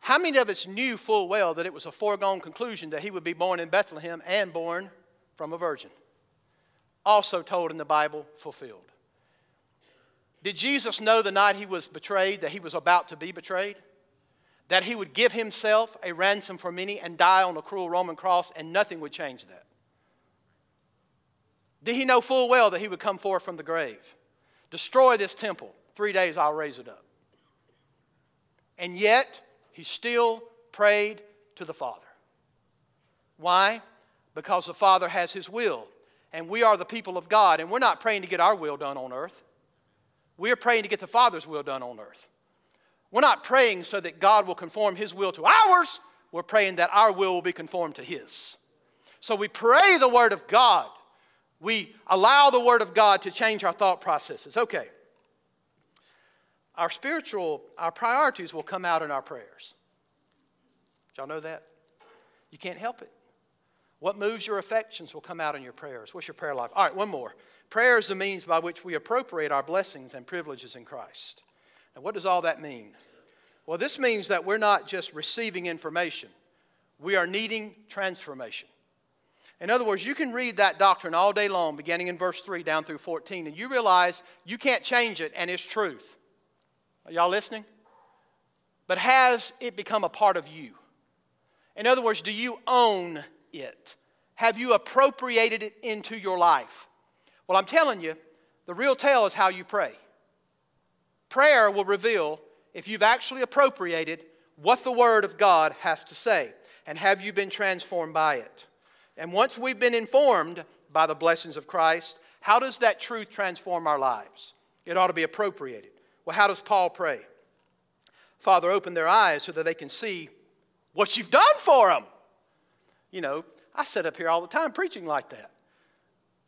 How many of us knew full well that it was a foregone conclusion that he would be born in Bethlehem and born from a virgin? also told in the Bible, fulfilled. Did Jesus know the night he was betrayed that he was about to be betrayed? That he would give himself a ransom for many and die on a cruel Roman cross and nothing would change that? Did he know full well that he would come forth from the grave? Destroy this temple. Three days I'll raise it up. And yet, he still prayed to the Father. Why? Because the Father has his will and we are the people of God, and we're not praying to get our will done on earth. We are praying to get the Father's will done on earth. We're not praying so that God will conform His will to ours. We're praying that our will will be conformed to His. So we pray the Word of God. We allow the Word of God to change our thought processes. Okay. Our spiritual, our priorities will come out in our prayers. Y'all know that? You can't help it. What moves your affections will come out in your prayers. What's your prayer life? All right, one more. Prayer is the means by which we appropriate our blessings and privileges in Christ. Now, what does all that mean? Well, this means that we're not just receiving information, we are needing transformation. In other words, you can read that doctrine all day long, beginning in verse 3 down through 14, and you realize you can't change it and it's truth. Are y'all listening? But has it become a part of you? In other words, do you own it? Have you appropriated it into your life? Well, I'm telling you, the real tell is how you pray. Prayer will reveal if you've actually appropriated what the Word of God has to say, and have you been transformed by it? And once we've been informed by the blessings of Christ, how does that truth transform our lives? It ought to be appropriated. Well, how does Paul pray? Father, open their eyes so that they can see what you've done for them. You know, I sit up here all the time preaching like that.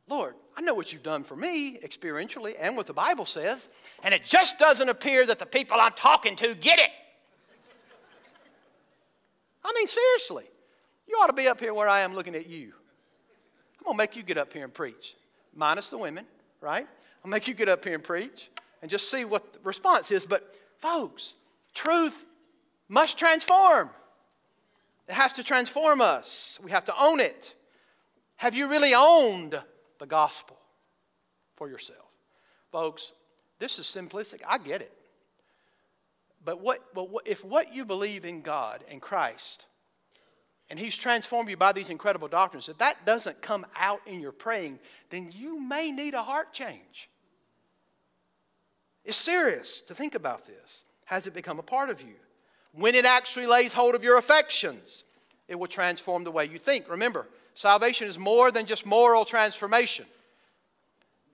Lord, I know what you've done for me experientially and what the Bible says, and it just doesn't appear that the people I'm talking to get it. I mean, seriously. You ought to be up here where I am looking at you. I'm going to make you get up here and preach, minus the women, right? I'll make you get up here and preach and just see what the response is. But, folks, truth must transform. It has to transform us. We have to own it. Have you really owned the gospel for yourself? Folks, this is simplistic. I get it. But, what, but what, if what you believe in God and Christ and He's transformed you by these incredible doctrines, if that doesn't come out in your praying, then you may need a heart change. It's serious to think about this. Has it become a part of you? When it actually lays hold of your affections, it will transform the way you think. Remember, salvation is more than just moral transformation.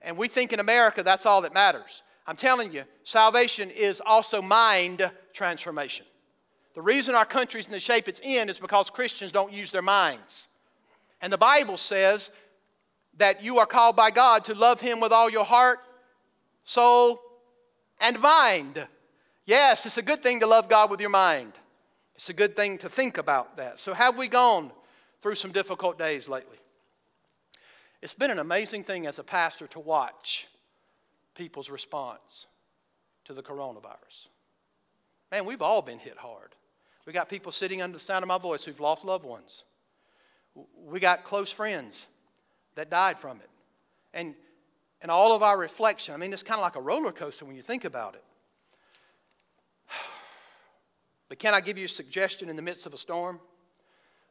And we think in America that's all that matters. I'm telling you, salvation is also mind transformation. The reason our country's in the shape it's in is because Christians don't use their minds. And the Bible says that you are called by God to love Him with all your heart, soul, and mind. Yes, it's a good thing to love God with your mind. It's a good thing to think about that. So, have we gone through some difficult days lately? It's been an amazing thing as a pastor to watch people's response to the coronavirus. Man, we've all been hit hard. We got people sitting under the sound of my voice who've lost loved ones. We got close friends that died from it. And, and all of our reflection, I mean, it's kind of like a roller coaster when you think about it. But can I give you a suggestion in the midst of a storm?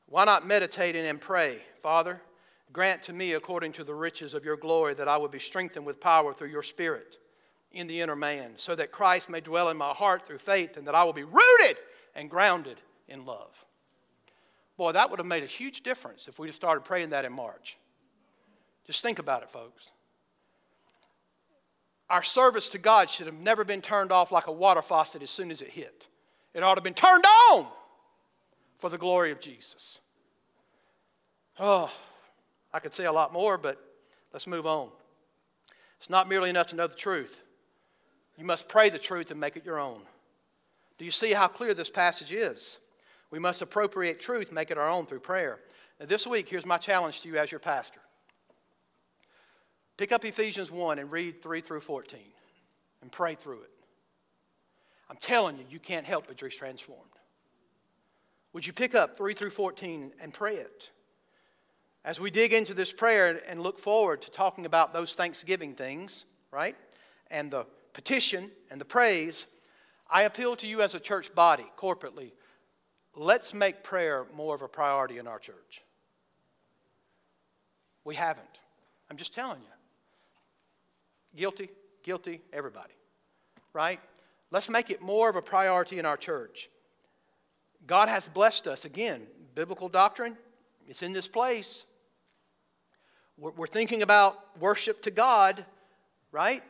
Why not meditate and pray, Father, grant to me according to the riches of your glory that I would be strengthened with power through your Spirit in the inner man, so that Christ may dwell in my heart through faith, and that I will be rooted and grounded in love. Boy, that would have made a huge difference if we'd have started praying that in March. Just think about it, folks. Our service to God should have never been turned off like a water faucet as soon as it hit. It ought to have been turned on for the glory of Jesus. Oh, I could say a lot more, but let's move on. It's not merely enough to know the truth. You must pray the truth and make it your own. Do you see how clear this passage is? We must appropriate truth, make it our own through prayer. Now, this week, here's my challenge to you as your pastor. Pick up Ephesians 1 and read 3 through 14 and pray through it. I'm telling you, you can't help but be transformed. Would you pick up 3 through 14 and pray it? As we dig into this prayer and look forward to talking about those Thanksgiving things, right? And the petition and the praise, I appeal to you as a church body, corporately, let's make prayer more of a priority in our church. We haven't. I'm just telling you. Guilty, guilty, everybody. Right? Let's make it more of a priority in our church. God has blessed us. Again, biblical doctrine, it's in this place. We're thinking about worship to God, right?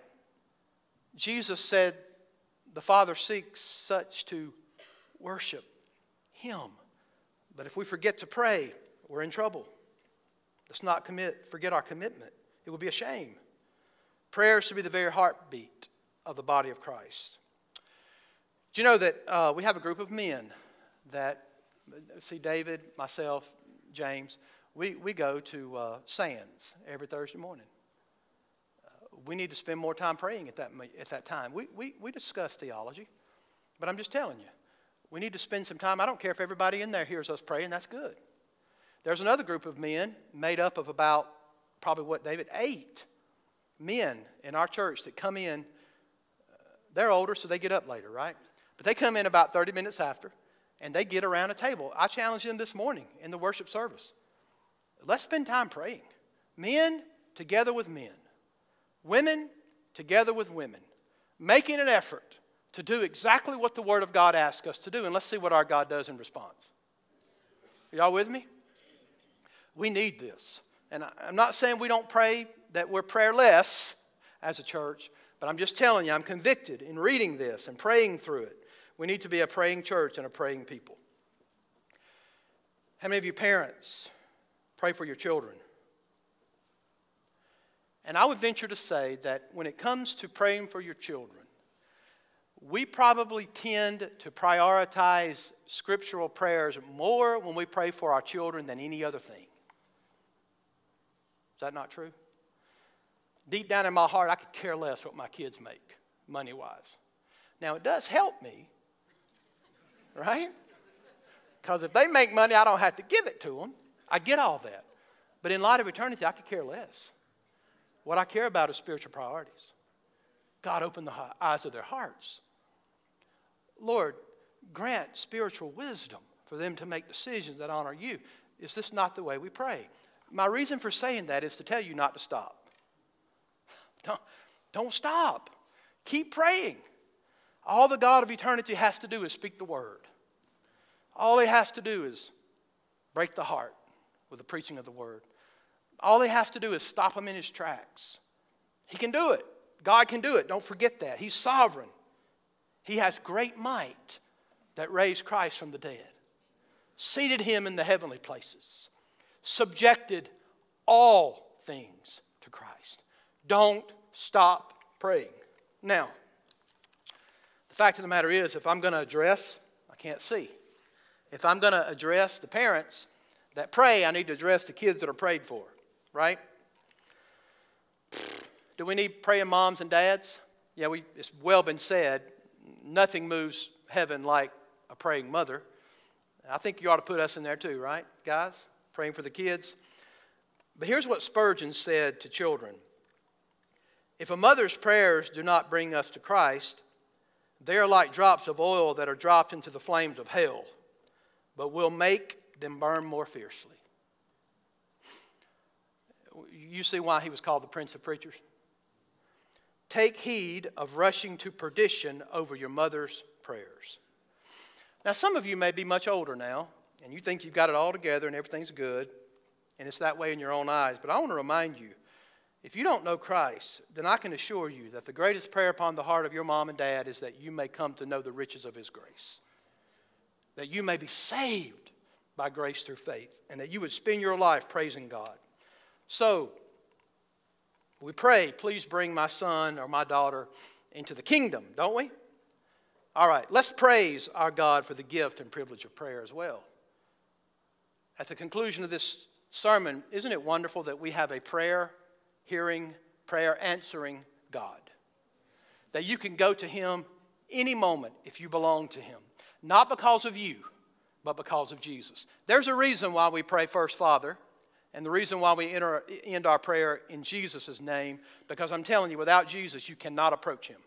Jesus said, the Father seeks such to worship Him. But if we forget to pray, we're in trouble. Let's not commit, forget our commitment. It would be a shame. Prayer should be the very heartbeat of the body of Christ. Do you know that uh, we have a group of men that, see, David, myself, James, we, we go to uh, Sands every Thursday morning we need to spend more time praying at that, at that time. We, we, we discuss theology, but I'm just telling you, we need to spend some time. I don't care if everybody in there hears us praying, that's good. There's another group of men made up of about probably what, David? Eight men in our church that come in. Uh, they're older, so they get up later, right? But they come in about 30 minutes after and they get around a table. I challenged them this morning in the worship service. Let's spend time praying. Men together with men, women together with women, making an effort to do exactly what the Word of God asks us to do. And let's see what our God does in response. Are y'all with me? We need this. And I'm not saying we don't pray, that we're prayerless as a church, but I'm just telling you, I'm convicted in reading this and praying through it. We need to be a praying church and a praying people. How many of you parents pray for your children? And I would venture to say that when it comes to praying for your children, we probably tend to prioritize scriptural prayers more when we pray for our children than any other thing. Is that not true? Deep down in my heart, I could care less what my kids make, money wise. Now, it does help me, right? Because if they make money, I don't have to give it to them. I get all that. But in light of eternity, I could care less. What I care about is spiritual priorities. God opened the eyes of their hearts. Lord, grant spiritual wisdom for them to make decisions that honor you. Is this not the way we pray? My reason for saying that is to tell you not to stop. Don't, don't stop. Keep praying. All the God of eternity has to do is speak the word. All he has to do is break the heart with the preaching of the word. All he has to do is stop him in his tracks. He can do it. God can do it. Don't forget that. He's sovereign. He has great might that raised Christ from the dead, seated him in the heavenly places, subjected all things to Christ. Don't stop praying. Now, the fact of the matter is, if I'm going to address, I can't see. If I'm going to address the parents that pray, I need to address the kids that are prayed for, right? Do we need praying moms and dads? Yeah, we, it's well been said nothing moves heaven like a praying mother. I think you ought to put us in there too, right, guys? Praying for the kids. But here's what Spurgeon said to children If a mother's prayers do not bring us to Christ, they are like drops of oil that are dropped into the flames of hell, but will make them burn more fiercely. You see why he was called the Prince of Preachers? Take heed of rushing to perdition over your mother's prayers. Now, some of you may be much older now, and you think you've got it all together and everything's good, and it's that way in your own eyes. But I want to remind you if you don't know Christ, then I can assure you that the greatest prayer upon the heart of your mom and dad is that you may come to know the riches of His grace, that you may be saved by grace through faith, and that you would spend your life praising God. So, we pray, please bring my son or my daughter into the kingdom, don't we? All right, let's praise our God for the gift and privilege of prayer as well. At the conclusion of this sermon, isn't it wonderful that we have a prayer hearing, prayer answering God? That you can go to Him any moment if you belong to Him. Not because of you, but because of Jesus. There's a reason why we pray first, Father, and the reason why we enter, end our prayer in Jesus' name, because I'm telling you, without Jesus, you cannot approach him.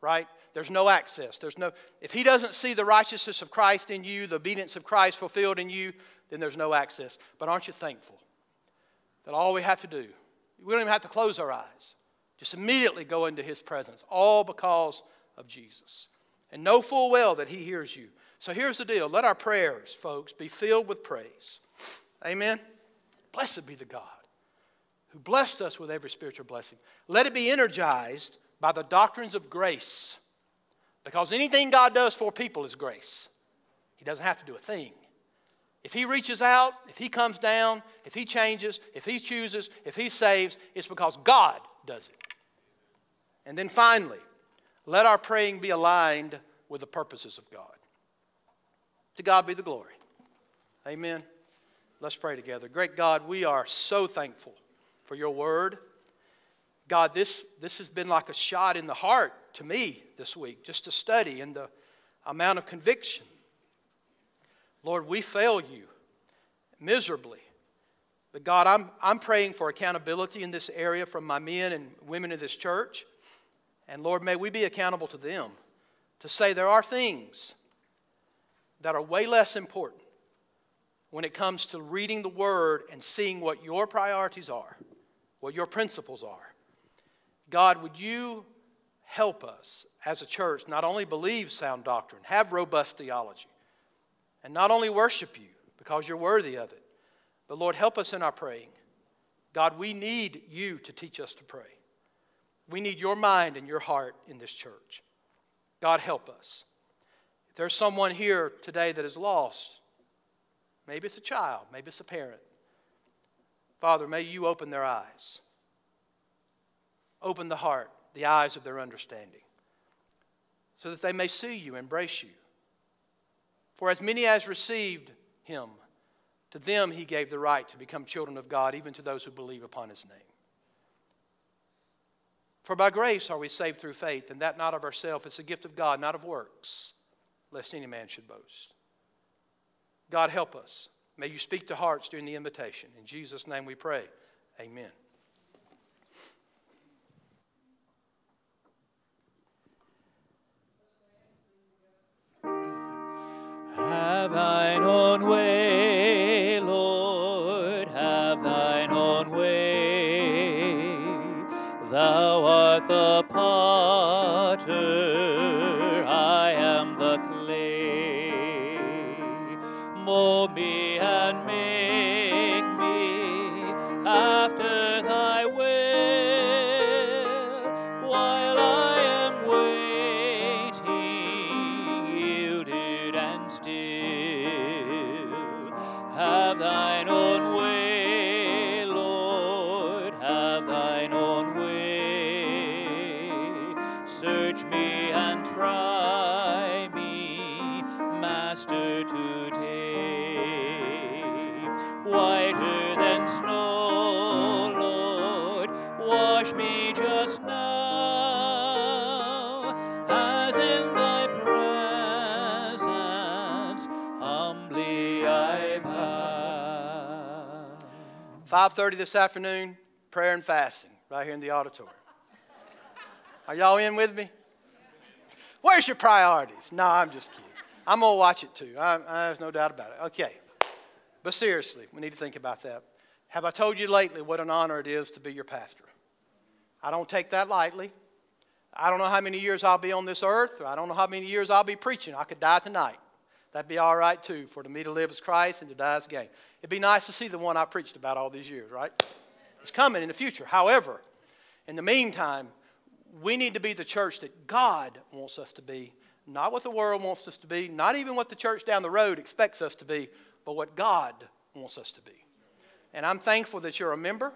Right? There's no access. There's no, if he doesn't see the righteousness of Christ in you, the obedience of Christ fulfilled in you, then there's no access. But aren't you thankful that all we have to do, we don't even have to close our eyes, just immediately go into his presence, all because of Jesus. And know full well that he hears you. So here's the deal let our prayers, folks, be filled with praise. Amen. Blessed be the God who blessed us with every spiritual blessing. Let it be energized by the doctrines of grace. Because anything God does for people is grace. He doesn't have to do a thing. If He reaches out, if He comes down, if He changes, if He chooses, if He saves, it's because God does it. And then finally, let our praying be aligned with the purposes of God. To God be the glory. Amen. Let's pray together. Great God, we are so thankful for your word. God, this, this has been like a shot in the heart to me this week, just to study and the amount of conviction. Lord, we fail you. miserably. But God, I'm, I'm praying for accountability in this area from my men and women of this church. And Lord, may we be accountable to them to say there are things that are way less important when it comes to reading the Word and seeing what your priorities are, what your principles are. God, would you help us as a church not only believe sound doctrine, have robust theology, and not only worship you because you're worthy of it, but Lord, help us in our praying. God, we need you to teach us to pray. We need your mind and your heart in this church. God, help us. If there's someone here today that is lost, maybe it's a child, maybe it's a parent, Father, may you open their eyes. Open the heart, the eyes of their understanding, so that they may see you, embrace you. For as many as received him, to them he gave the right to become children of God, even to those who believe upon his name. For by grace are we saved through faith, and that not of ourselves. It's a gift of God, not of works, lest any man should boast. God help us. May you speak to hearts during the invitation. In Jesus' name we pray. Amen. Have thine own way, 5:30 this afternoon, prayer and fasting right here in the auditorium. Are y'all in with me? Where's your priorities? No, I'm just kidding. I'm gonna watch it too. I, I, there's no doubt about it. Okay, but seriously, we need to think about that. Have I told you lately what an honor it is to be your pastor? I don't take that lightly. I don't know how many years I'll be on this earth, I don't know how many years I'll be preaching. I could die tonight. That'd be all right too, for to me to live as Christ and to die as gain. It'd be nice to see the one I preached about all these years, right? It's coming in the future. However, in the meantime, we need to be the church that God wants us to be, not what the world wants us to be, not even what the church down the road expects us to be, but what God wants us to be. And I'm thankful that you're a member,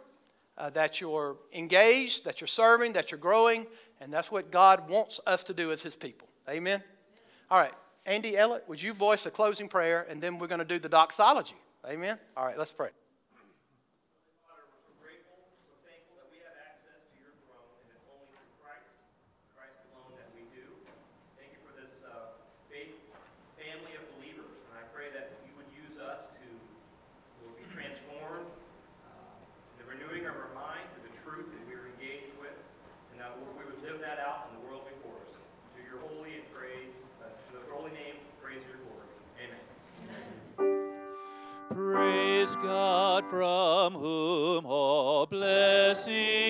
uh, that you're engaged, that you're serving, that you're growing, and that's what God wants us to do as His people. Amen? All right. Andy Ellett, would you voice a closing prayer, and then we're going to do the doxology. Amen? All right, let's pray. From